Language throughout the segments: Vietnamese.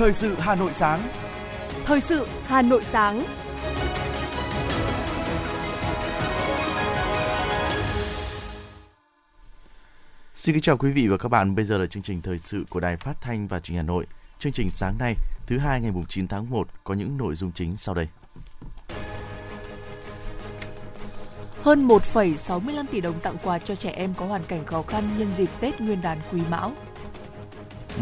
Thời sự Hà Nội sáng. Thời sự Hà Nội sáng. Xin kính chào quý vị và các bạn. Bây giờ là chương trình thời sự của Đài Phát thanh và Truyền hình Hà Nội. Chương trình sáng nay, thứ hai ngày 9 tháng 1 có những nội dung chính sau đây. Hơn 1,65 tỷ đồng tặng quà cho trẻ em có hoàn cảnh khó khăn nhân dịp Tết Nguyên đán Quý Mão.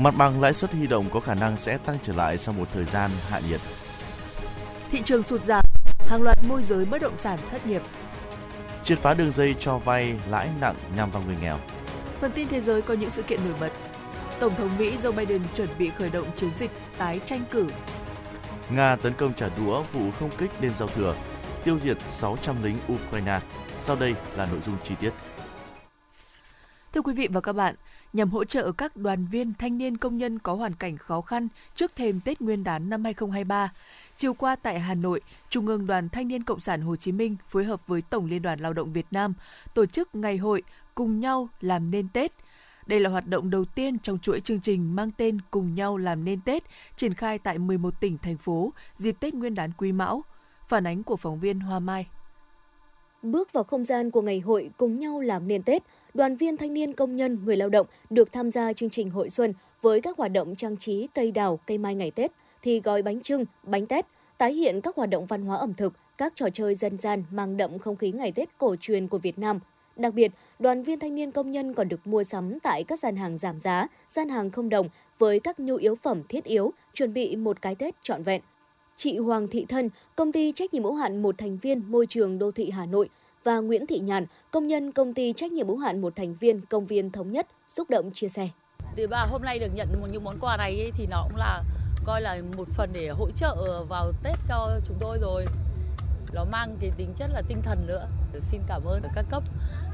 Mặt bằng lãi suất huy động có khả năng sẽ tăng trở lại sau một thời gian hạ nhiệt. Thị trường sụt giảm, hàng loạt môi giới bất động sản thất nghiệp. Triệt phá đường dây cho vay lãi nặng nhằm vào người nghèo. Phần tin thế giới có những sự kiện nổi bật. Tổng thống Mỹ Joe Biden chuẩn bị khởi động chiến dịch tái tranh cử. Nga tấn công trả đũa vụ không kích đêm giao thừa, tiêu diệt 600 lính Ukraine. Sau đây là nội dung chi tiết. Thưa quý vị và các bạn, nhằm hỗ trợ các đoàn viên thanh niên công nhân có hoàn cảnh khó khăn trước thềm Tết Nguyên đán năm 2023. Chiều qua tại Hà Nội, Trung ương Đoàn Thanh niên Cộng sản Hồ Chí Minh phối hợp với Tổng Liên đoàn Lao động Việt Nam tổ chức ngày hội Cùng nhau làm nên Tết. Đây là hoạt động đầu tiên trong chuỗi chương trình mang tên Cùng nhau làm nên Tết, triển khai tại 11 tỉnh, thành phố dịp Tết Nguyên đán Quý Mão. Phản ánh của phóng viên Hoa Mai. Bước vào không gian của ngày hội Cùng nhau làm nên Tết, đoàn viên thanh niên công nhân, người lao động được tham gia chương trình hội xuân với các hoạt động trang trí cây đào, cây mai ngày Tết, thì gói bánh trưng, bánh tét, tái hiện các hoạt động văn hóa ẩm thực, các trò chơi dân gian mang đậm không khí ngày Tết cổ truyền của Việt Nam. Đặc biệt, đoàn viên thanh niên công nhân còn được mua sắm tại các gian hàng giảm giá, gian hàng không đồng với các nhu yếu phẩm thiết yếu, chuẩn bị một cái Tết trọn vẹn. Chị Hoàng Thị Thân, công ty trách nhiệm hữu hạn một thành viên môi trường đô thị Hà Nội và Nguyễn Thị Nhàn, công nhân công ty trách nhiệm hữu hạn một thành viên công viên thống nhất, xúc động chia sẻ. Thì bà hôm nay được nhận một những món quà này ấy, thì nó cũng là coi là một phần để hỗ trợ vào Tết cho chúng tôi rồi. Nó mang cái tính chất là tinh thần nữa. Xin cảm ơn các cấp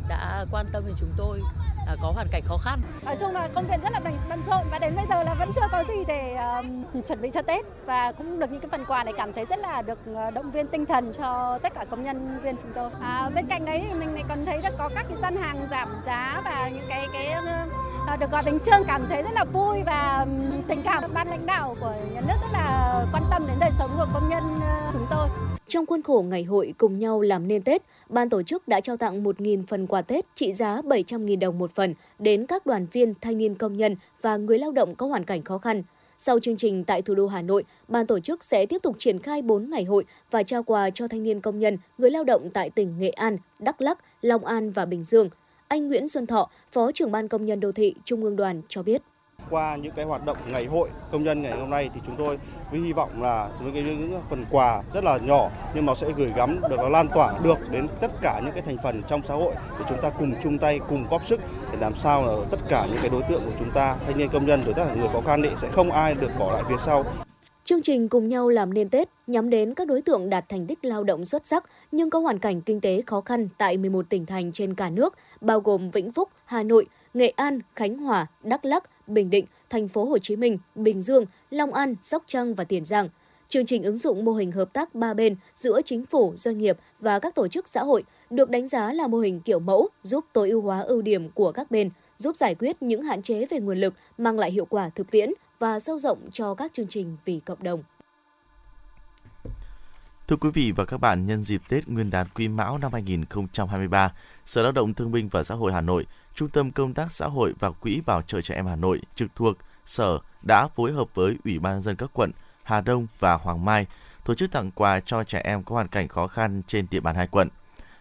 đã quan tâm đến chúng tôi à, có hoàn cảnh khó khăn. Nói chung là công việc rất là bận, rộn và đến bây giờ là vẫn chưa có gì để um, chuẩn bị cho Tết và cũng được những cái phần quà này cảm thấy rất là được ờ, động viên tinh thần cho tất cả công nhân viên chúng tôi. À, bên cạnh đấy thì mình lại còn thấy rất có các cái gian hàng giảm giá và những cái cái uh, được gọi bánh trưng cảm thấy rất là vui và tình cảm ban lãnh đạo của nhà nước rất là quan tâm đến đời sống của công nhân chúng tôi. Trong khuôn khổ ngày hội cùng nhau làm nên Tết, ban tổ chức đã trao tặng 1.000 phần quà Tết trị giá 700.000 đồng một phần đến các đoàn viên, thanh niên công nhân và người lao động có hoàn cảnh khó khăn. Sau chương trình tại thủ đô Hà Nội, ban tổ chức sẽ tiếp tục triển khai 4 ngày hội và trao quà cho thanh niên công nhân, người lao động tại tỉnh Nghệ An, Đắk Lắk, Long An và Bình Dương. Anh Nguyễn Xuân Thọ, Phó trưởng ban công nhân đô thị Trung ương đoàn cho biết. Qua những cái hoạt động ngày hội công nhân ngày hôm nay thì chúng tôi với hy vọng là với cái những phần quà rất là nhỏ nhưng nó sẽ gửi gắm được nó lan tỏa được đến tất cả những cái thành phần trong xã hội để chúng ta cùng chung tay cùng góp sức để làm sao là tất cả những cái đối tượng của chúng ta thanh niên công nhân rồi tất cả người có khăn định sẽ không ai được bỏ lại phía sau. Chương trình cùng nhau làm nên Tết nhắm đến các đối tượng đạt thành tích lao động xuất sắc nhưng có hoàn cảnh kinh tế khó khăn tại 11 tỉnh thành trên cả nước, bao gồm Vĩnh Phúc, Hà Nội, Nghệ An, Khánh Hòa, Đắk Lắk, Bình Định, thành phố Hồ Chí Minh, Bình Dương, Long An, Sóc Trăng và Tiền Giang. Chương trình ứng dụng mô hình hợp tác ba bên giữa chính phủ, doanh nghiệp và các tổ chức xã hội được đánh giá là mô hình kiểu mẫu giúp tối ưu hóa ưu điểm của các bên, giúp giải quyết những hạn chế về nguồn lực, mang lại hiệu quả thực tiễn và sâu rộng cho các chương trình vì cộng đồng. Thưa quý vị và các bạn, nhân dịp Tết Nguyên đán Quý Mão năm 2023, Sở Lao động Thương binh và Xã hội Hà Nội, Trung tâm Công tác Xã hội và Quỹ Bảo trợ Trẻ Em Hà Nội trực thuộc Sở đã phối hợp với Ủy ban dân các quận Hà Đông và Hoàng Mai tổ chức tặng quà cho trẻ em có hoàn cảnh khó khăn trên địa bàn hai quận.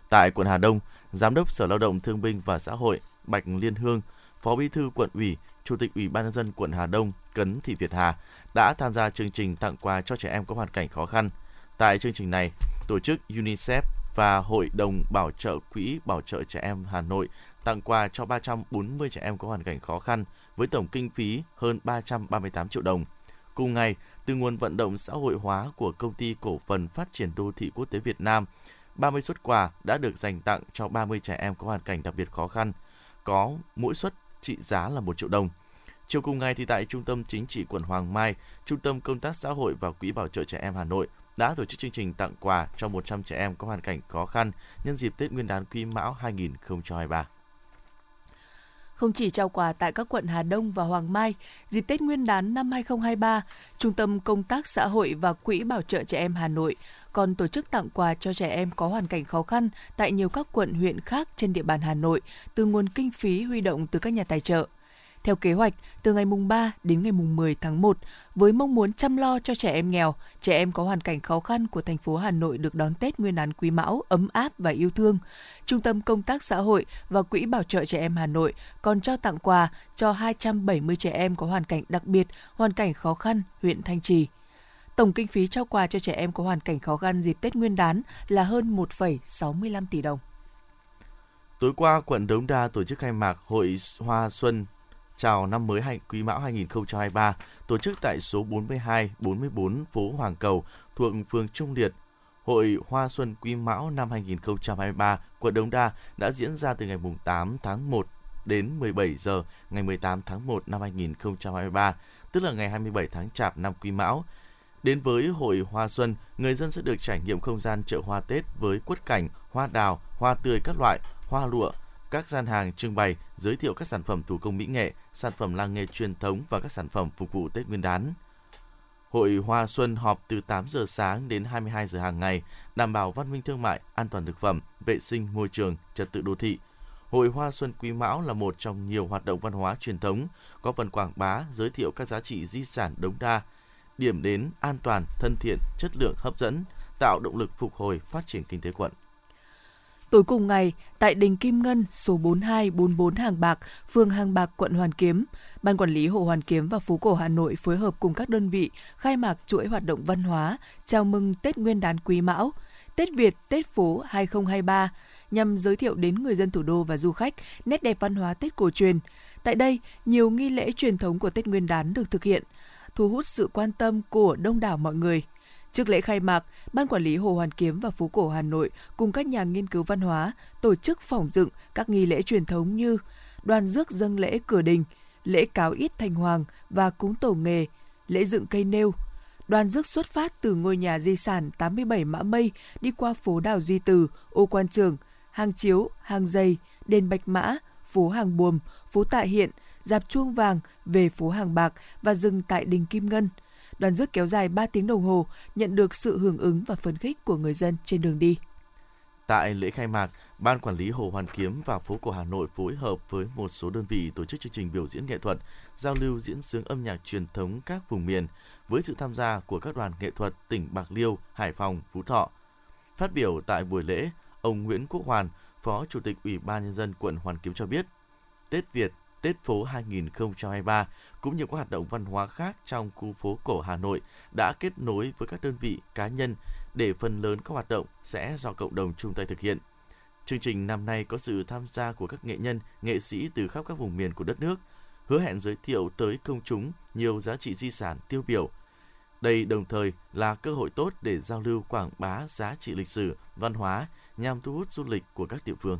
Tại quận Hà Đông, Giám đốc Sở Lao động Thương binh và Xã hội Bạch Liên Hương, Phó Bí thư quận ủy, Chủ tịch Ủy ban nhân dân quận Hà Đông Cấn Thị Việt Hà đã tham gia chương trình tặng quà cho trẻ em có hoàn cảnh khó khăn. Tại chương trình này, tổ chức UNICEF và Hội đồng Bảo trợ Quỹ Bảo trợ Trẻ Em Hà Nội tặng quà cho 340 trẻ em có hoàn cảnh khó khăn với tổng kinh phí hơn 338 triệu đồng. Cùng ngày, từ nguồn vận động xã hội hóa của Công ty Cổ phần Phát triển Đô thị Quốc tế Việt Nam, 30 suất quà đã được dành tặng cho 30 trẻ em có hoàn cảnh đặc biệt khó khăn, có mỗi suất trị giá là 1 triệu đồng. Chiều cùng ngày thì tại Trung tâm Chính trị quận Hoàng Mai, Trung tâm Công tác Xã hội và Quỹ Bảo trợ Trẻ Em Hà Nội đã tổ chức chương trình tặng quà cho 100 trẻ em có hoàn cảnh khó khăn nhân dịp Tết Nguyên đán Quý Mão 2023. Không chỉ trao quà tại các quận Hà Đông và Hoàng Mai, dịp Tết Nguyên đán năm 2023, Trung tâm Công tác Xã hội và Quỹ Bảo trợ Trẻ Em Hà Nội còn tổ chức tặng quà cho trẻ em có hoàn cảnh khó khăn tại nhiều các quận huyện khác trên địa bàn Hà Nội từ nguồn kinh phí huy động từ các nhà tài trợ. Theo kế hoạch, từ ngày mùng 3 đến ngày mùng 10 tháng 1, với mong muốn chăm lo cho trẻ em nghèo, trẻ em có hoàn cảnh khó khăn của thành phố Hà Nội được đón Tết Nguyên đán Quý Mão ấm áp và yêu thương. Trung tâm Công tác Xã hội và Quỹ Bảo trợ Trẻ Em Hà Nội còn trao tặng quà cho 270 trẻ em có hoàn cảnh đặc biệt, hoàn cảnh khó khăn, huyện Thanh Trì. Tổng kinh phí trao quà cho trẻ em có hoàn cảnh khó khăn dịp Tết Nguyên đán là hơn 1,65 tỷ đồng. Tối qua, quận Đống Đa tổ chức khai mạc Hội Hoa Xuân chào năm mới hay Quý Mão 2023 tổ chức tại số 42, 44 phố Hoàng Cầu thuộc phường Trung Liệt. Hội Hoa Xuân Quý Mão năm 2023 quận Đống Đa đã diễn ra từ ngày 8 tháng 1 đến 17 giờ ngày 18 tháng 1 năm 2023, tức là ngày 27 tháng Chạp năm Quý Mão. Đến với Hội Hoa Xuân, người dân sẽ được trải nghiệm không gian chợ hoa Tết với quất cảnh, hoa đào, hoa tươi các loại, hoa lụa, các gian hàng trưng bày giới thiệu các sản phẩm thủ công mỹ nghệ, sản phẩm làng nghề truyền thống và các sản phẩm phục vụ Tết Nguyên đán. Hội Hoa Xuân họp từ 8 giờ sáng đến 22 giờ hàng ngày, đảm bảo văn minh thương mại, an toàn thực phẩm, vệ sinh môi trường, trật tự đô thị. Hội Hoa Xuân Quý Mão là một trong nhiều hoạt động văn hóa truyền thống, có phần quảng bá, giới thiệu các giá trị di sản đống đa, điểm đến an toàn, thân thiện, chất lượng hấp dẫn, tạo động lực phục hồi phát triển kinh tế quận. Tối cùng ngày, tại đình Kim Ngân, số 4244 Hàng Bạc, phường Hàng Bạc, quận Hoàn Kiếm, Ban Quản lý Hồ Hoàn Kiếm và Phố Cổ Hà Nội phối hợp cùng các đơn vị khai mạc chuỗi hoạt động văn hóa chào mừng Tết Nguyên đán Quý Mão, Tết Việt, Tết Phố 2023 nhằm giới thiệu đến người dân thủ đô và du khách nét đẹp văn hóa Tết cổ truyền. Tại đây, nhiều nghi lễ truyền thống của Tết Nguyên đán được thực hiện, thu hút sự quan tâm của đông đảo mọi người. Trước lễ khai mạc, Ban Quản lý Hồ Hoàn Kiếm và Phố Cổ Hà Nội cùng các nhà nghiên cứu văn hóa tổ chức phỏng dựng các nghi lễ truyền thống như đoàn rước dâng lễ cửa đình, lễ cáo ít thành hoàng và cúng tổ nghề, lễ dựng cây nêu. Đoàn rước xuất phát từ ngôi nhà di sản 87 Mã Mây đi qua phố Đào Duy Từ, Ô Quan Trường, Hàng Chiếu, Hàng Dây, Đền Bạch Mã, phố Hàng Buồm, phố Tạ Hiện, dạp chuông vàng về phố Hàng Bạc và dừng tại đình Kim Ngân – đoàn rước kéo dài 3 tiếng đồng hồ, nhận được sự hưởng ứng và phấn khích của người dân trên đường đi. Tại lễ khai mạc, Ban Quản lý Hồ Hoàn Kiếm và phố cổ Hà Nội phối hợp với một số đơn vị tổ chức chương trình biểu diễn nghệ thuật, giao lưu diễn sướng âm nhạc truyền thống các vùng miền với sự tham gia của các đoàn nghệ thuật tỉnh Bạc Liêu, Hải Phòng, Phú Thọ. Phát biểu tại buổi lễ, ông Nguyễn Quốc Hoàn, Phó Chủ tịch Ủy ban Nhân dân quận Hoàn Kiếm cho biết, Tết Việt Tết phố 2023 cũng như các hoạt động văn hóa khác trong khu phố cổ Hà Nội đã kết nối với các đơn vị cá nhân để phần lớn các hoạt động sẽ do cộng đồng chung tay thực hiện. Chương trình năm nay có sự tham gia của các nghệ nhân, nghệ sĩ từ khắp các vùng miền của đất nước, hứa hẹn giới thiệu tới công chúng nhiều giá trị di sản tiêu biểu. Đây đồng thời là cơ hội tốt để giao lưu quảng bá giá trị lịch sử, văn hóa nhằm thu hút du lịch của các địa phương.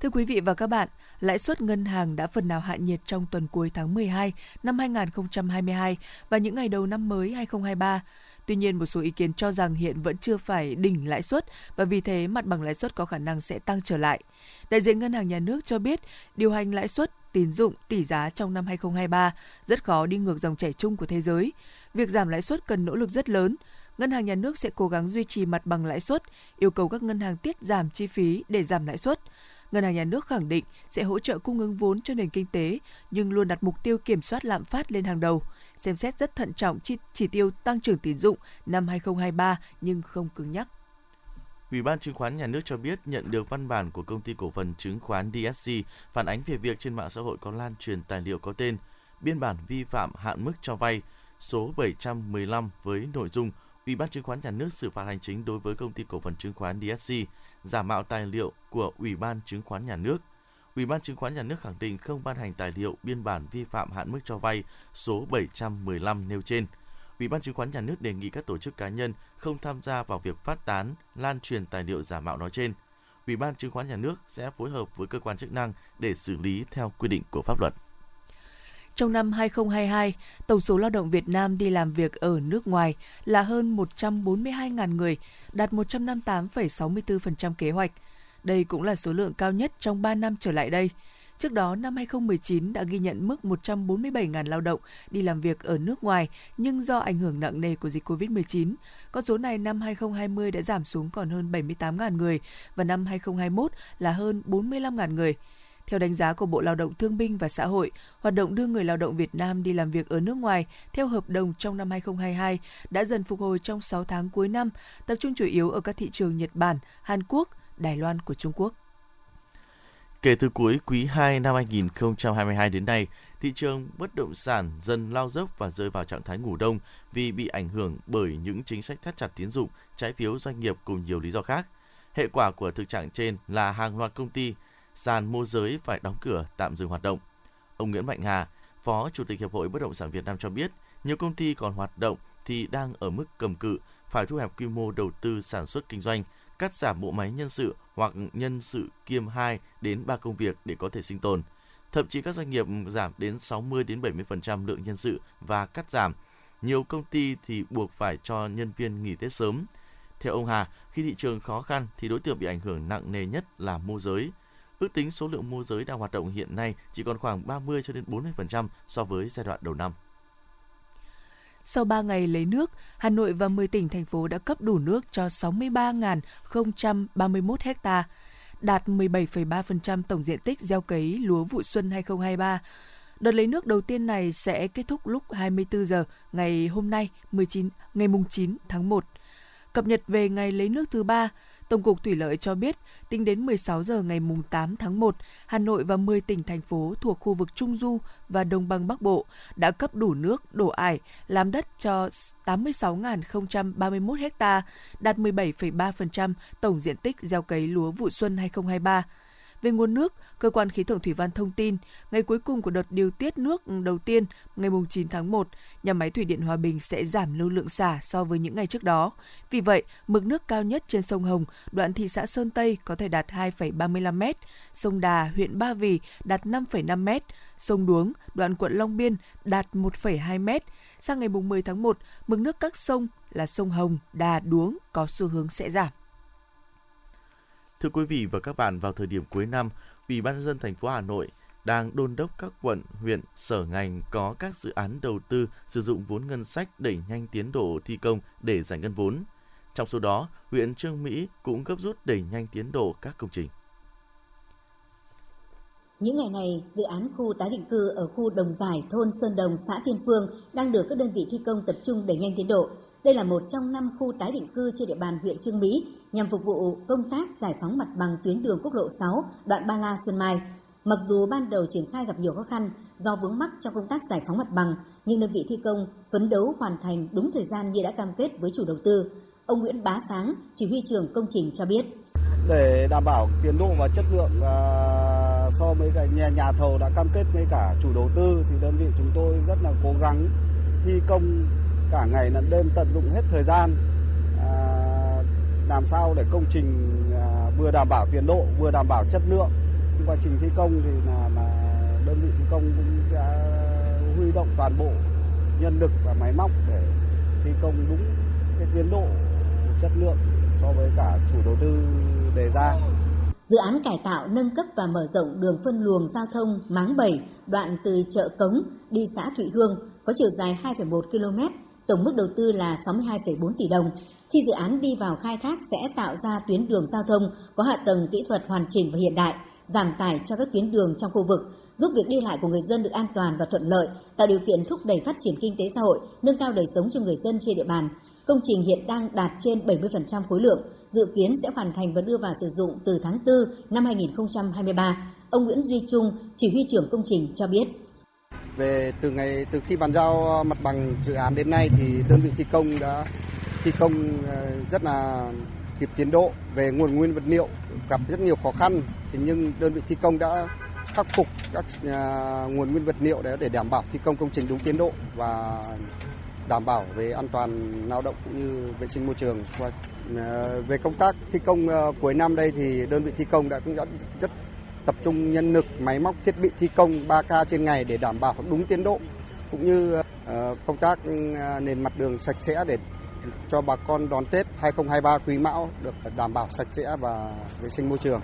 Thưa quý vị và các bạn, lãi suất ngân hàng đã phần nào hạ nhiệt trong tuần cuối tháng 12 năm 2022 và những ngày đầu năm mới 2023. Tuy nhiên, một số ý kiến cho rằng hiện vẫn chưa phải đỉnh lãi suất và vì thế mặt bằng lãi suất có khả năng sẽ tăng trở lại. Đại diện Ngân hàng Nhà nước cho biết, điều hành lãi suất, tín dụng, tỷ giá trong năm 2023 rất khó đi ngược dòng chảy chung của thế giới. Việc giảm lãi suất cần nỗ lực rất lớn. Ngân hàng Nhà nước sẽ cố gắng duy trì mặt bằng lãi suất, yêu cầu các ngân hàng tiết giảm chi phí để giảm lãi suất. Ngân hàng Nhà nước khẳng định sẽ hỗ trợ cung ứng vốn cho nền kinh tế, nhưng luôn đặt mục tiêu kiểm soát lạm phát lên hàng đầu, xem xét rất thận trọng chi chỉ tiêu tăng trưởng tín dụng năm 2023 nhưng không cứng nhắc. Ủy ban chứng khoán nhà nước cho biết nhận được văn bản của công ty cổ phần chứng khoán DSC phản ánh về việc trên mạng xã hội có lan truyền tài liệu có tên biên bản vi phạm hạn mức cho vay số 715 với nội dung Ủy ban chứng khoán nhà nước xử phạt hành chính đối với công ty cổ phần chứng khoán DSC giả mạo tài liệu của Ủy ban Chứng khoán Nhà nước. Ủy ban Chứng khoán Nhà nước khẳng định không ban hành tài liệu biên bản vi phạm hạn mức cho vay số 715 nêu trên. Ủy ban Chứng khoán Nhà nước đề nghị các tổ chức cá nhân không tham gia vào việc phát tán, lan truyền tài liệu giả mạo nói trên. Ủy ban Chứng khoán Nhà nước sẽ phối hợp với cơ quan chức năng để xử lý theo quy định của pháp luật. Trong năm 2022, tổng số lao động Việt Nam đi làm việc ở nước ngoài là hơn 142.000 người, đạt 158,64% kế hoạch. Đây cũng là số lượng cao nhất trong 3 năm trở lại đây. Trước đó, năm 2019 đã ghi nhận mức 147.000 lao động đi làm việc ở nước ngoài, nhưng do ảnh hưởng nặng nề của dịch COVID-19, con số này năm 2020 đã giảm xuống còn hơn 78.000 người và năm 2021 là hơn 45.000 người. Theo đánh giá của Bộ Lao động Thương binh và Xã hội, hoạt động đưa người lao động Việt Nam đi làm việc ở nước ngoài theo hợp đồng trong năm 2022 đã dần phục hồi trong 6 tháng cuối năm, tập trung chủ yếu ở các thị trường Nhật Bản, Hàn Quốc, Đài Loan của Trung Quốc. Kể từ cuối quý 2 năm 2022 đến nay, thị trường bất động sản dần lao dốc và rơi vào trạng thái ngủ đông vì bị ảnh hưởng bởi những chính sách thắt chặt tín dụng, trái phiếu doanh nghiệp cùng nhiều lý do khác. Hệ quả của thực trạng trên là hàng loạt công ty, sàn môi giới phải đóng cửa, tạm dừng hoạt động. Ông Nguyễn Mạnh Hà, Phó Chủ tịch Hiệp hội Bất động sản Việt Nam cho biết, nhiều công ty còn hoạt động thì đang ở mức cầm cự, phải thu hẹp quy mô đầu tư sản xuất kinh doanh, cắt giảm bộ máy nhân sự hoặc nhân sự kiêm 2 đến 3 công việc để có thể sinh tồn. Thậm chí các doanh nghiệp giảm đến 60 đến 70% lượng nhân sự và cắt giảm. Nhiều công ty thì buộc phải cho nhân viên nghỉ Tết sớm. Theo ông Hà, khi thị trường khó khăn thì đối tượng bị ảnh hưởng nặng nề nhất là môi giới. Ước tính số lượng môi giới đang hoạt động hiện nay chỉ còn khoảng 30 cho đến 40% so với giai đoạn đầu năm. Sau 3 ngày lấy nước, Hà Nội và 10 tỉnh thành phố đã cấp đủ nước cho 63.031 ha, đạt 17,3% tổng diện tích gieo cấy lúa vụ xuân 2023. Đợt lấy nước đầu tiên này sẽ kết thúc lúc 24 giờ ngày hôm nay 19 ngày mùng 9 tháng 1. Cập nhật về ngày lấy nước thứ ba, Tổng cục Thủy lợi cho biết, tính đến 16 giờ ngày 8 tháng 1, Hà Nội và 10 tỉnh thành phố thuộc khu vực Trung Du và Đồng Bằng Bắc Bộ đã cấp đủ nước đổ ải, làm đất cho 86.031 ha, đạt 17,3% tổng diện tích gieo cấy lúa vụ xuân 2023. Về nguồn nước, Cơ quan Khí tượng Thủy văn thông tin, ngày cuối cùng của đợt điều tiết nước đầu tiên, ngày 9 tháng 1, nhà máy Thủy điện Hòa Bình sẽ giảm lưu lượng xả so với những ngày trước đó. Vì vậy, mực nước cao nhất trên sông Hồng, đoạn thị xã Sơn Tây có thể đạt 2,35 m, sông Đà, huyện Ba Vì đạt 5,5 m, sông Đuống, đoạn quận Long Biên đạt 1,2 m. Sang ngày 10 tháng 1, mực nước các sông là sông Hồng, Đà, Đuống có xu hướng sẽ giảm. Thưa quý vị và các bạn, vào thời điểm cuối năm, Ủy ban nhân dân thành phố Hà Nội đang đôn đốc các quận, huyện, sở ngành có các dự án đầu tư sử dụng vốn ngân sách đẩy nhanh tiến độ thi công để giải ngân vốn. Trong số đó, huyện Trương Mỹ cũng gấp rút đẩy nhanh tiến độ các công trình. Những ngày này, dự án khu tái định cư ở khu Đồng Giải, thôn Sơn Đồng, xã Thiên Phương đang được các đơn vị thi công tập trung đẩy nhanh tiến độ. Đây là một trong năm khu tái định cư trên địa bàn huyện Trương Mỹ nhằm phục vụ công tác giải phóng mặt bằng tuyến đường quốc lộ 6 đoạn Ba La Xuân Mai. Mặc dù ban đầu triển khai gặp nhiều khó khăn do vướng mắc trong công tác giải phóng mặt bằng, nhưng đơn vị thi công phấn đấu hoàn thành đúng thời gian như đã cam kết với chủ đầu tư. Ông Nguyễn Bá Sáng, chỉ huy trưởng công trình cho biết. Để đảm bảo tiến độ và chất lượng à, so với cả nhà, nhà thầu đã cam kết với cả chủ đầu tư thì đơn vị chúng tôi rất là cố gắng thi công cả ngày lẫn đêm tận dụng hết thời gian à, làm sao để công trình à, vừa đảm bảo tiến độ vừa đảm bảo chất lượng quá trình thi công thì là, là đơn vị thi công cũng đã huy động toàn bộ nhân lực và máy móc để thi công đúng cái tiến độ chất lượng so với cả chủ đầu tư đề ra. Dự án cải tạo nâng cấp và mở rộng đường phân luồng giao thông Máng 7 đoạn từ chợ Cống đi xã Thụy Hương có chiều dài 2,1 km tổng mức đầu tư là 62,4 tỷ đồng. Khi dự án đi vào khai thác sẽ tạo ra tuyến đường giao thông có hạ tầng kỹ thuật hoàn chỉnh và hiện đại, giảm tải cho các tuyến đường trong khu vực, giúp việc đi lại của người dân được an toàn và thuận lợi, tạo điều kiện thúc đẩy phát triển kinh tế xã hội, nâng cao đời sống cho người dân trên địa bàn. Công trình hiện đang đạt trên 70% khối lượng, dự kiến sẽ hoàn thành và đưa vào sử dụng từ tháng 4 năm 2023. Ông Nguyễn Duy Trung, chỉ huy trưởng công trình cho biết. Về từ ngày, từ khi bàn giao ờ, mặt bằng dự án đến nay thì đơn vị thi công đã thi công ờ, rất là kịp tiến độ về nguồn nguyên vật liệu, gặp rất nhiều khó khăn thì nhưng đơn vị thi công đã khắc phục các ờ, nguồn nguyên vật liệu để để đảm bảo thi công công trình đúng tiến độ và đảm bảo về an toàn lao động cũng như vệ sinh môi trường. Và về công tác thi công cuối năm đây thì đơn vị thi công đã, cũng đã rất tập trung nhân lực, máy móc, thiết bị thi công 3K trên ngày để đảm bảo đúng tiến độ cũng như ờ, công tác ừ, nền mặt đường sạch sẽ để cho bà con đón Tết 2023 Quý Mão được đảm bảo sạch sẽ và vệ sinh môi trường.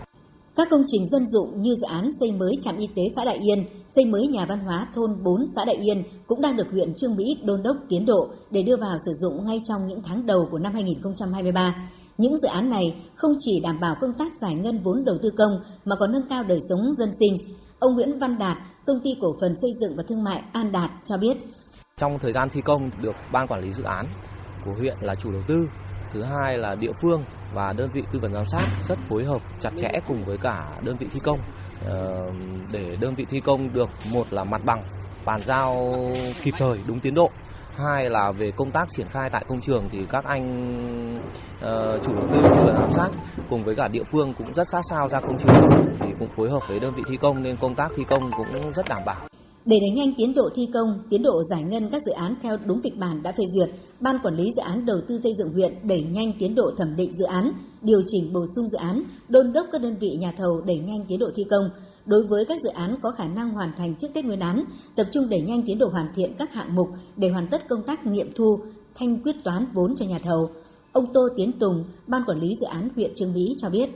Các công trình dân dụng như dự án xây mới trạm y tế xã Đại Yên, xây mới nhà văn hóa thôn 4 xã Đại Yên cũng đang được huyện Trương Mỹ đôn đốc tiến độ để đưa vào sử dụng ngay trong những tháng đầu của năm 2023. Những dự án này không chỉ đảm bảo công tác giải ngân vốn đầu tư công mà còn nâng cao đời sống dân sinh. Ông Nguyễn Văn Đạt, công ty cổ phần xây dựng và thương mại An Đạt cho biết. Trong thời gian thi công được ban quản lý dự án của huyện là chủ đầu tư, thứ hai là địa phương và đơn vị tư vấn giám sát rất phối hợp chặt chẽ cùng với cả đơn vị thi công ờ, để đơn vị thi công được một là mặt bằng bàn giao kịp thời đúng tiến độ hai là về công tác triển khai tại công trường thì các anh uh, chủ đầu tư tư giám sát cùng với cả địa phương cũng rất sát sao ra công trường thì cũng phối hợp với đơn vị thi công nên công tác thi công cũng rất đảm bảo để đẩy nhanh tiến độ thi công, tiến độ giải ngân các dự án theo đúng kịch bản đã phê duyệt, Ban Quản lý Dự án Đầu tư xây dựng huyện đẩy nhanh tiến độ thẩm định dự án, điều chỉnh bổ sung dự án, đôn đốc các đơn vị nhà thầu đẩy nhanh tiến độ thi công. Đối với các dự án có khả năng hoàn thành trước Tết Nguyên đán, tập trung đẩy nhanh tiến độ hoàn thiện các hạng mục để hoàn tất công tác nghiệm thu, thanh quyết toán vốn cho nhà thầu. Ông Tô Tiến Tùng, Ban Quản lý Dự án huyện Trương Mỹ cho biết.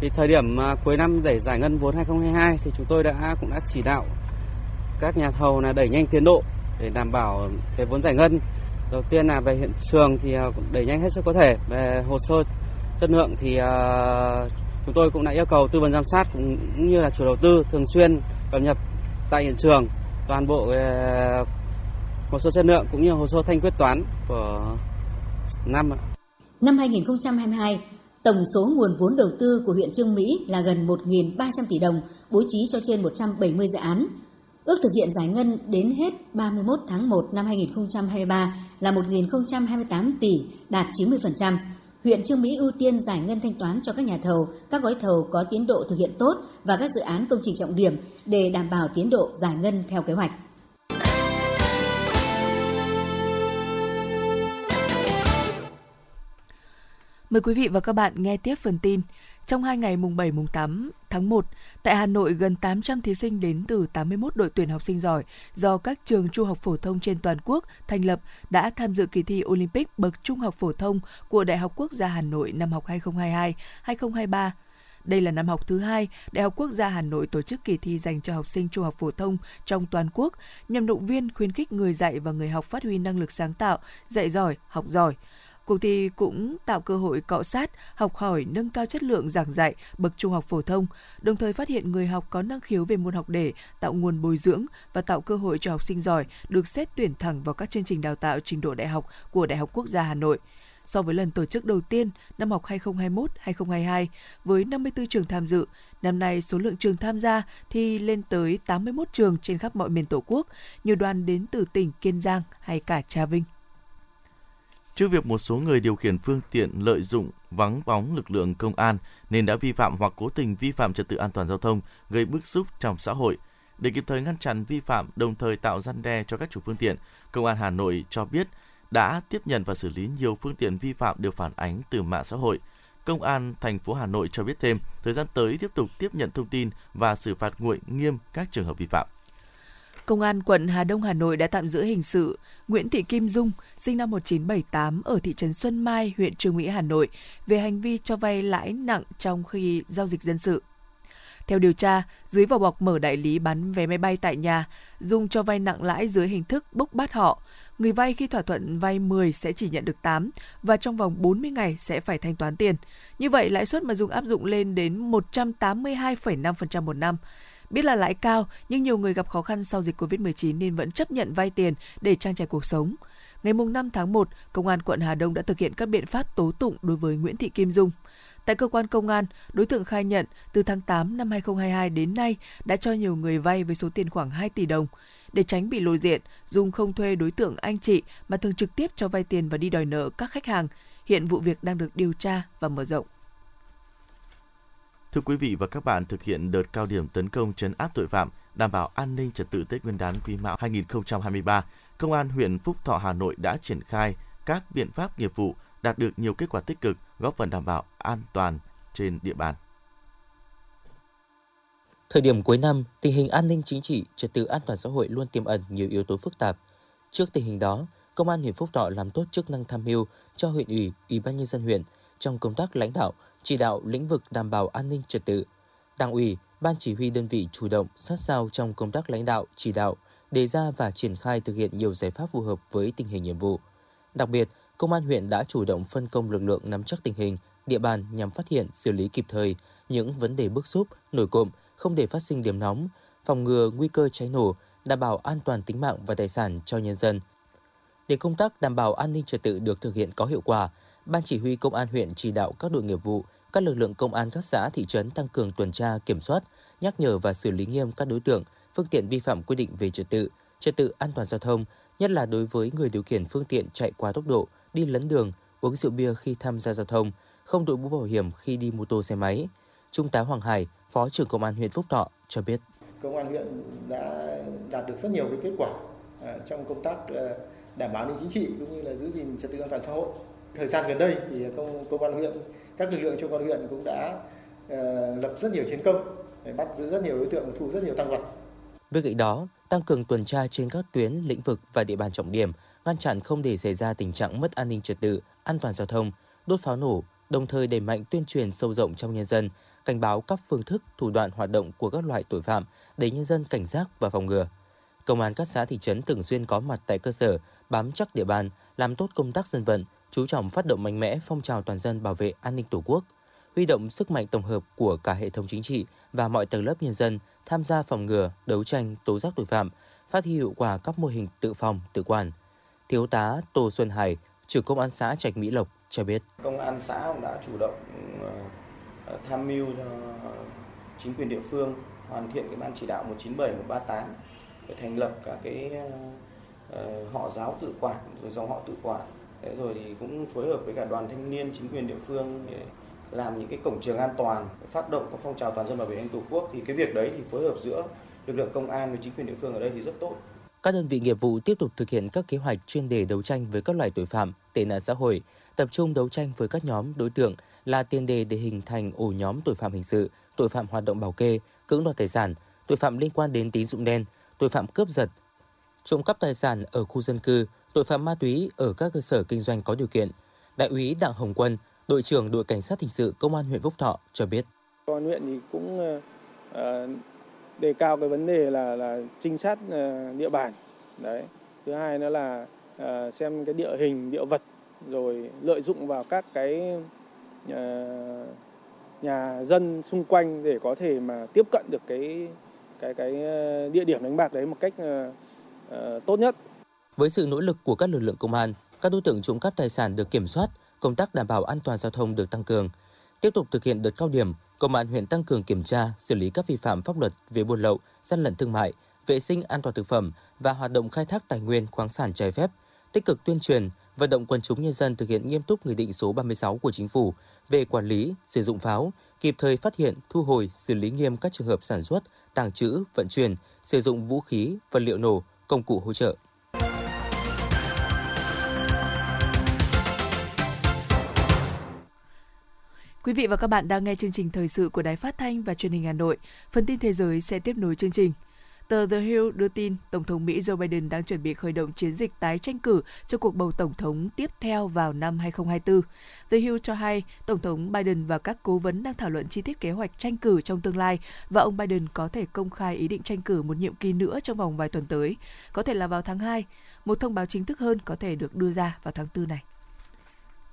Thì thời điểm à, cuối năm để giải ngân vốn 2022 thì chúng tôi đã cũng đã chỉ đạo các nhà thầu là đẩy nhanh tiến độ để đảm bảo cái vốn giải ngân. Đầu tiên là về hiện trường thì à, đẩy nhanh hết sức có thể. Về hồ sơ chất lượng thì à, chúng tôi cũng đã yêu cầu tư vấn giám sát cũng như là chủ đầu tư thường xuyên cập nhật tại hiện trường toàn bộ ờ, hồ sơ chất lượng cũng như hồ sơ thanh quyết toán của năm. Năm 2022, tổng số nguồn vốn đầu tư của huyện Trương Mỹ là gần 1.300 tỷ đồng, bố trí cho trên 170 dự án. Ước thực hiện giải ngân đến hết 31 tháng 1 năm 2023 là 1.028 tỷ, đạt 90%. Huyện Trương Mỹ ưu tiên giải ngân thanh toán cho các nhà thầu, các gói thầu có tiến độ thực hiện tốt và các dự án công trình trọng điểm để đảm bảo tiến độ giải ngân theo kế hoạch. Mời quý vị và các bạn nghe tiếp phần tin. Trong hai ngày mùng 7 mùng 8 tháng 1, tại Hà Nội gần 800 thí sinh đến từ 81 đội tuyển học sinh giỏi do các trường trung học phổ thông trên toàn quốc thành lập đã tham dự kỳ thi Olympic bậc trung học phổ thông của Đại học Quốc gia Hà Nội năm học 2022-2023. Đây là năm học thứ hai Đại học Quốc gia Hà Nội tổ chức kỳ thi dành cho học sinh trung học phổ thông trong toàn quốc nhằm động viên khuyến khích người dạy và người học phát huy năng lực sáng tạo, dạy giỏi, học giỏi. Cuộc thi cũng tạo cơ hội cọ sát, học hỏi, nâng cao chất lượng giảng dạy bậc trung học phổ thông, đồng thời phát hiện người học có năng khiếu về môn học để tạo nguồn bồi dưỡng và tạo cơ hội cho học sinh giỏi được xét tuyển thẳng vào các chương trình đào tạo trình độ đại học của Đại học Quốc gia Hà Nội so với lần tổ chức đầu tiên năm học 2021-2022 với 54 trường tham dự. Năm nay số lượng trường tham gia thì lên tới 81 trường trên khắp mọi miền Tổ quốc, nhiều đoàn đến từ tỉnh Kiên Giang hay cả Trà Vinh. Trước việc một số người điều khiển phương tiện lợi dụng vắng bóng lực lượng công an nên đã vi phạm hoặc cố tình vi phạm trật tự an toàn giao thông gây bức xúc trong xã hội. Để kịp thời ngăn chặn vi phạm, đồng thời tạo răn đe cho các chủ phương tiện, Công an Hà Nội cho biết đã tiếp nhận và xử lý nhiều phương tiện vi phạm được phản ánh từ mạng xã hội. Công an thành phố Hà Nội cho biết thêm, thời gian tới tiếp tục tiếp nhận thông tin và xử phạt nguội nghiêm các trường hợp vi phạm. Công an quận Hà Đông Hà Nội đã tạm giữ hình sự Nguyễn Thị Kim Dung, sinh năm 1978 ở thị trấn Xuân Mai, huyện Trương Mỹ, Hà Nội, về hành vi cho vay lãi nặng trong khi giao dịch dân sự. Theo điều tra, dưới vỏ bọc mở đại lý bán vé máy bay tại nhà, Dung cho vay nặng lãi dưới hình thức bốc bắt họ. Người vay khi thỏa thuận vay 10 sẽ chỉ nhận được 8 và trong vòng 40 ngày sẽ phải thanh toán tiền. Như vậy, lãi suất mà Dung áp dụng lên đến 182,5% một năm. Biết là lãi cao, nhưng nhiều người gặp khó khăn sau dịch Covid-19 nên vẫn chấp nhận vay tiền để trang trải cuộc sống. Ngày 5 tháng 1, Công an quận Hà Đông đã thực hiện các biện pháp tố tụng đối với Nguyễn Thị Kim Dung. Tại cơ quan công an, đối tượng khai nhận từ tháng 8 năm 2022 đến nay đã cho nhiều người vay với số tiền khoảng 2 tỷ đồng. Để tránh bị lộ diện, Dung không thuê đối tượng anh chị mà thường trực tiếp cho vay tiền và đi đòi nợ các khách hàng. Hiện vụ việc đang được điều tra và mở rộng. Thưa quý vị và các bạn, thực hiện đợt cao điểm tấn công chấn áp tội phạm, đảm bảo an ninh trật tự Tết Nguyên đán Quý Mão 2023, Công an huyện Phúc Thọ Hà Nội đã triển khai các biện pháp nghiệp vụ đạt được nhiều kết quả tích cực, góp phần đảm bảo an toàn trên địa bàn. Thời điểm cuối năm, tình hình an ninh chính trị, trật tự an toàn xã hội luôn tiềm ẩn nhiều yếu tố phức tạp. Trước tình hình đó, Công an huyện Phúc Thọ làm tốt chức năng tham mưu cho huyện ủy, ủy ban nhân dân huyện trong công tác lãnh đạo, chỉ đạo lĩnh vực đảm bảo an ninh trật tự. Đảng ủy, ban chỉ huy đơn vị chủ động sát sao trong công tác lãnh đạo, chỉ đạo, đề ra và triển khai thực hiện nhiều giải pháp phù hợp với tình hình nhiệm vụ. Đặc biệt, Công an huyện đã chủ động phân công lực lượng nắm chắc tình hình, địa bàn nhằm phát hiện, xử lý kịp thời những vấn đề bức xúc, nổi cộm, không để phát sinh điểm nóng, phòng ngừa nguy cơ cháy nổ, đảm bảo an toàn tính mạng và tài sản cho nhân dân. Để công tác đảm bảo an ninh trật tự được thực hiện có hiệu quả, Ban chỉ huy công an huyện chỉ đạo các đội nghiệp vụ, các lực lượng công an các xã thị trấn tăng cường tuần tra, kiểm soát, nhắc nhở và xử lý nghiêm các đối tượng, phương tiện vi phạm quy định về trật tự, trật tự an toàn giao thông, nhất là đối với người điều khiển phương tiện chạy quá tốc độ, đi lấn đường, uống rượu bia khi tham gia giao thông, không đội mũ bảo hiểm khi đi mô tô xe máy. Trung tá Hoàng Hải, Phó trưởng Công an huyện Phúc Thọ cho biết. Công an huyện đã đạt được rất nhiều cái kết quả à, trong công tác à, đảm bảo an ninh chính trị cũng như là giữ gìn trật tự an toàn xã hội. Thời gian gần đây thì công công an huyện, các lực lượng trong công huyện cũng đã uh, lập rất nhiều chiến công để bắt giữ rất nhiều đối tượng và thu rất nhiều tăng vật. Bên cạnh đó, tăng cường tuần tra trên các tuyến, lĩnh vực và địa bàn trọng điểm, ngăn chặn không để xảy ra tình trạng mất an ninh trật tự, an toàn giao thông, đốt pháo nổ, đồng thời đẩy mạnh tuyên truyền sâu rộng trong nhân dân, cảnh báo các phương thức, thủ đoạn hoạt động của các loại tội phạm để nhân dân cảnh giác và phòng ngừa. Công an các xã thị trấn thường xuyên có mặt tại cơ sở, bám chắc địa bàn, làm tốt công tác dân vận, chú trọng phát động mạnh mẽ phong trào toàn dân bảo vệ an ninh Tổ quốc, huy động sức mạnh tổng hợp của cả hệ thống chính trị và mọi tầng lớp nhân dân tham gia phòng ngừa, đấu tranh, tố giác tội phạm, phát huy hiệu quả các mô hình tự phòng, tự quản. Thiếu tá Tô Xuân Hải, trưởng công an xã Trạch Mỹ Lộc cho biết. Công an xã cũng đã chủ động ờ, tham mưu cho chính quyền địa phương hoàn thiện cái ban chỉ đạo 197 138 để thành lập cả cái ờ, ờ, họ giáo tự quản rồi dòng họ tự quản thế rồi thì cũng phối hợp với cả đoàn thanh niên chính quyền địa phương để làm những cái cổng trường an toàn phát động các phong trào toàn dân bảo vệ an tổ quốc. Thì cái việc đấy thì phối hợp giữa lực lượng công an với chính quyền địa phương ở đây thì rất tốt. Các đơn vị nghiệp vụ tiếp tục thực hiện các kế hoạch chuyên đề đấu tranh với các loại tội phạm, tệ nạn xã hội, tập trung đấu tranh với các nhóm đối tượng là tiền đề để hình thành ổ nhóm tội phạm hình sự, tội phạm hoạt động bảo kê, cưỡng đoạt tài sản, tội phạm liên quan đến tín dụng đen, tội phạm cướp giật, trộm cắp tài sản ở khu dân cư, tội phạm ma túy ở các cơ sở kinh doanh có điều kiện. Đại úy Đặng Hồng Quân, đội trưởng đội cảnh sát hình sự công an huyện Phúc Thọ cho biết. Công an huyện thì cũng ờ, ờ, đề cao cái vấn đề là là trinh sát ờ, địa bàn. Đấy. Thứ hai nữa là xem cái địa hình, địa vật rồi lợi dụng vào các cái nhà, nhà dân xung quanh để có thể mà tiếp cận được cái cái cái địa điểm đánh bạc đấy một cách uh, tốt nhất. Với sự nỗ lực của các lực lượng công an, các đối tượng trộm cắp tài sản được kiểm soát, công tác đảm bảo an toàn giao thông được tăng cường. Tiếp tục thực hiện đợt cao điểm, Công an huyện tăng cường kiểm tra, xử lý các vi phạm pháp luật về buôn lậu, gian lận thương mại, vệ sinh an toàn thực phẩm và hoạt động khai thác tài nguyên khoáng sản trái phép, tích cực tuyên truyền, vận động quần chúng nhân dân thực hiện nghiêm túc Nghị định số 36 của Chính phủ về quản lý, sử dụng pháo, kịp thời phát hiện, thu hồi, xử lý nghiêm các trường hợp sản xuất, tàng trữ, vận chuyển, sử dụng vũ khí, vật liệu nổ, công cụ hỗ trợ. Quý vị và các bạn đang nghe chương trình thời sự của Đài Phát thanh và Truyền hình Hà Nội. Phần tin thế giới sẽ tiếp nối chương trình. Tờ The Hill đưa tin Tổng thống Mỹ Joe Biden đang chuẩn bị khởi động chiến dịch tái tranh cử cho cuộc bầu tổng thống tiếp theo vào năm 2024. The Hill cho hay Tổng thống Biden và các cố vấn đang thảo luận chi tiết kế hoạch tranh cử trong tương lai và ông Biden có thể công khai ý định tranh cử một nhiệm kỳ nữa trong vòng vài tuần tới, có thể là vào tháng 2. Một thông báo chính thức hơn có thể được đưa ra vào tháng 4 này.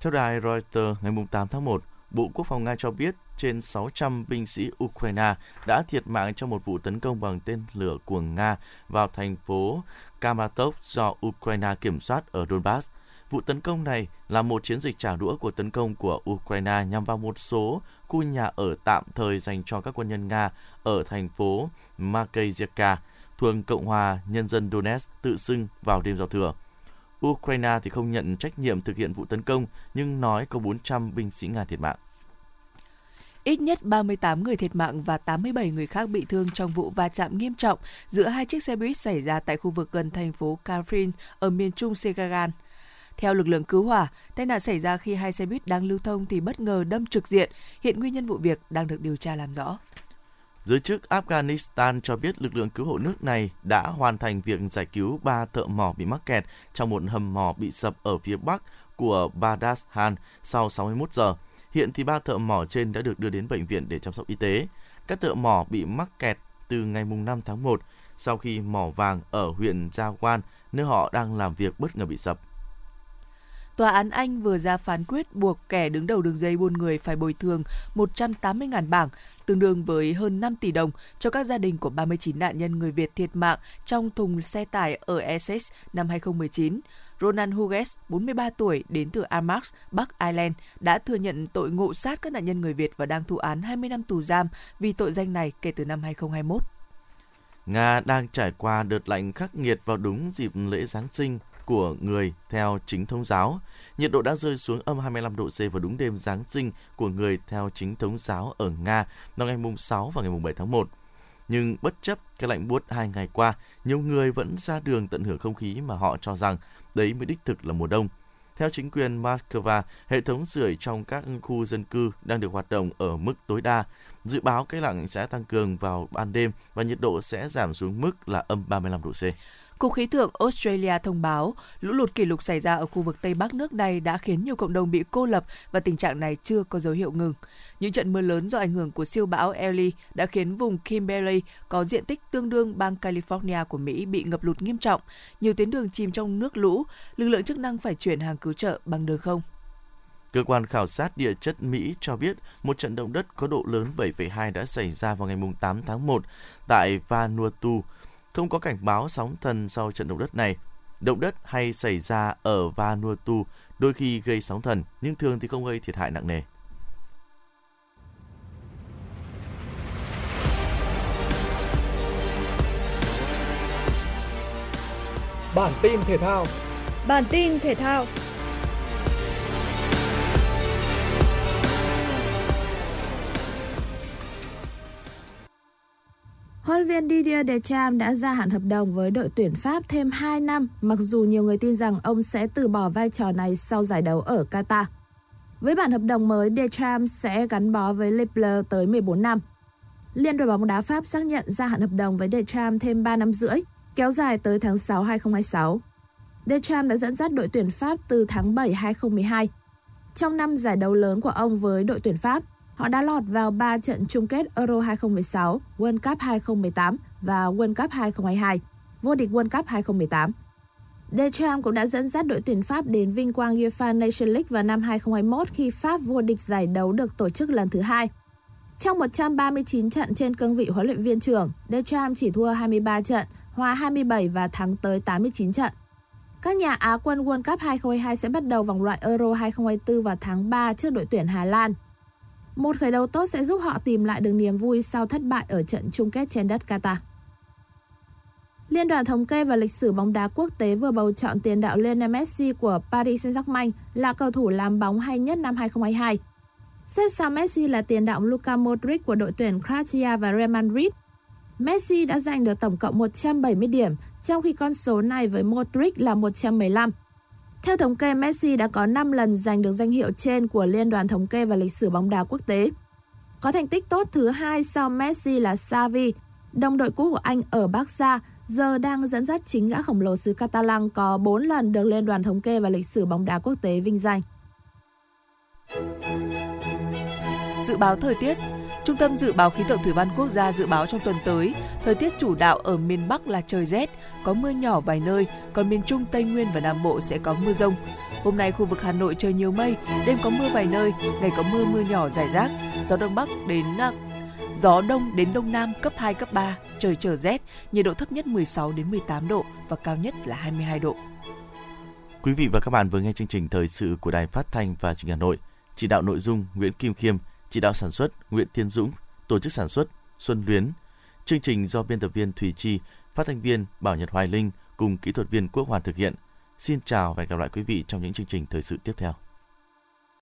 Theo đài Reuters ngày 8 tháng 1, Bộ Quốc phòng Nga cho biết trên 600 binh sĩ Ukraine đã thiệt mạng trong một vụ tấn công bằng tên lửa của Nga vào thành phố Kamatov do Ukraine kiểm soát ở Donbass. Vụ tấn công này là một chiến dịch trả đũa của tấn công của Ukraine nhằm vào một số khu nhà ở tạm thời dành cho các quân nhân Nga ở thành phố Makeyevka, thuộc Cộng hòa Nhân dân Donetsk tự xưng vào đêm giao thừa. Ukraine thì không nhận trách nhiệm thực hiện vụ tấn công nhưng nói có 400 binh sĩ Nga thiệt mạng. Ít nhất 38 người thiệt mạng và 87 người khác bị thương trong vụ va chạm nghiêm trọng giữa hai chiếc xe buýt xảy ra tại khu vực gần thành phố Kafrin ở miền trung Segagan. Theo lực lượng cứu hỏa, tai nạn xảy ra khi hai xe buýt đang lưu thông thì bất ngờ đâm trực diện. Hiện nguyên nhân vụ việc đang được điều tra làm rõ. Giới chức Afghanistan cho biết lực lượng cứu hộ nước này đã hoàn thành việc giải cứu ba thợ mỏ bị mắc kẹt trong một hầm mỏ bị sập ở phía bắc của Badashan sau 61 giờ. Hiện thì ba thợ mỏ trên đã được đưa đến bệnh viện để chăm sóc y tế. Các thợ mỏ bị mắc kẹt từ ngày 5 tháng 1 sau khi mỏ vàng ở huyện Jawan, nơi họ đang làm việc bất ngờ bị sập. Tòa án Anh vừa ra phán quyết buộc kẻ đứng đầu đường dây buôn người phải bồi thường 180.000 bảng, tương đương với hơn 5 tỷ đồng cho các gia đình của 39 nạn nhân người Việt thiệt mạng trong thùng xe tải ở Essex năm 2019. Ronan Hughes, 43 tuổi, đến từ Armagh, Bắc Ireland, đã thừa nhận tội ngộ sát các nạn nhân người Việt và đang thụ án 20 năm tù giam vì tội danh này kể từ năm 2021. Nga đang trải qua đợt lạnh khắc nghiệt vào đúng dịp lễ Giáng sinh của người theo chính thống giáo. Nhiệt độ đã rơi xuống âm 25 độ C vào đúng đêm Giáng sinh của người theo chính thống giáo ở Nga vào ngày mùng 6 và ngày mùng 7 tháng 1. Nhưng bất chấp cái lạnh buốt hai ngày qua, nhiều người vẫn ra đường tận hưởng không khí mà họ cho rằng đấy mới đích thực là mùa đông. Theo chính quyền Moscow, hệ thống sưởi trong các khu dân cư đang được hoạt động ở mức tối đa. Dự báo cái lạnh sẽ tăng cường vào ban đêm và nhiệt độ sẽ giảm xuống mức là âm 35 độ C. Cục khí tượng Australia thông báo lũ lụt kỷ lục xảy ra ở khu vực Tây Bắc nước này đã khiến nhiều cộng đồng bị cô lập và tình trạng này chưa có dấu hiệu ngừng. Những trận mưa lớn do ảnh hưởng của siêu bão Ellie đã khiến vùng Kimberley có diện tích tương đương bang California của Mỹ bị ngập lụt nghiêm trọng. Nhiều tuyến đường chìm trong nước lũ, lực lượng chức năng phải chuyển hàng cứu trợ bằng đường không. Cơ quan khảo sát địa chất Mỹ cho biết một trận động đất có độ lớn 7,2 đã xảy ra vào ngày 8 tháng 1 tại Vanuatu, không có cảnh báo sóng thần sau trận động đất này. Động đất hay xảy ra ở Vanuatu đôi khi gây sóng thần nhưng thường thì không gây thiệt hại nặng nề. Bản tin thể thao Bản tin thể thao Huấn luyện viên Didier Deschamps đã gia hạn hợp đồng với đội tuyển Pháp thêm 2 năm, mặc dù nhiều người tin rằng ông sẽ từ bỏ vai trò này sau giải đấu ở Qatar. Với bản hợp đồng mới, Deschamps sẽ gắn bó với Le Bleu tới 14 năm. Liên đoàn bóng đá Pháp xác nhận gia hạn hợp đồng với Deschamps thêm 3 năm rưỡi, kéo dài tới tháng 6 2026. Deschamps đã dẫn dắt đội tuyển Pháp từ tháng 7 2012. Trong năm giải đấu lớn của ông với đội tuyển Pháp, Họ đã lọt vào 3 trận chung kết Euro 2016, World Cup 2018 và World Cup 2022, vô địch World Cup 2018. Deschamps cũng đã dẫn dắt đội tuyển Pháp đến vinh quang UEFA Nation League vào năm 2021 khi Pháp vô địch giải đấu được tổ chức lần thứ hai. Trong 139 trận trên cương vị huấn luyện viên trưởng, Deschamps chỉ thua 23 trận, hòa 27 và thắng tới 89 trận. Các nhà Á quân World Cup 2022 sẽ bắt đầu vòng loại Euro 2024 vào tháng 3 trước đội tuyển Hà Lan. Một khởi đầu tốt sẽ giúp họ tìm lại được niềm vui sau thất bại ở trận chung kết trên đất Qatar. Liên đoàn thống kê và lịch sử bóng đá quốc tế vừa bầu chọn tiền đạo Lionel Messi của Paris Saint-Germain là cầu thủ làm bóng hay nhất năm 2022. Xếp sau Messi là tiền đạo Luka Modric của đội tuyển Croatia và Real Madrid. Messi đã giành được tổng cộng 170 điểm, trong khi con số này với Modric là 115. Theo thống kê, Messi đã có 5 lần giành được danh hiệu trên của Liên đoàn Thống kê và Lịch sử bóng đá quốc tế. Có thành tích tốt thứ hai sau Messi là Xavi, đồng đội cũ của anh ở Barca, giờ đang dẫn dắt chính gã khổng lồ xứ Catalan có 4 lần được Liên đoàn Thống kê và Lịch sử bóng đá quốc tế vinh danh. Dự báo thời tiết Trung tâm Dự báo Khí tượng Thủy văn Quốc gia dự báo trong tuần tới, thời tiết chủ đạo ở miền Bắc là trời rét, có mưa nhỏ vài nơi, còn miền Trung, Tây Nguyên và Nam Bộ sẽ có mưa rông. Hôm nay khu vực Hà Nội trời nhiều mây, đêm có mưa vài nơi, ngày có mưa mưa nhỏ rải rác, gió đông bắc đến à, gió đông đến đông nam cấp 2 cấp 3, trời trở rét, nhiệt độ thấp nhất 16 đến 18 độ và cao nhất là 22 độ. Quý vị và các bạn vừa nghe chương trình thời sự của Đài Phát thanh và Truyền hình Hà Nội. Chỉ đạo nội dung Nguyễn Kim Khiêm, chỉ đạo sản xuất Nguyễn Thiên Dũng, tổ chức sản xuất Xuân Luyến. Chương trình do biên tập viên Thủy Chi, phát thanh viên Bảo Nhật Hoài Linh cùng kỹ thuật viên Quốc Hoàn thực hiện. Xin chào và hẹn gặp lại quý vị trong những chương trình thời sự tiếp theo.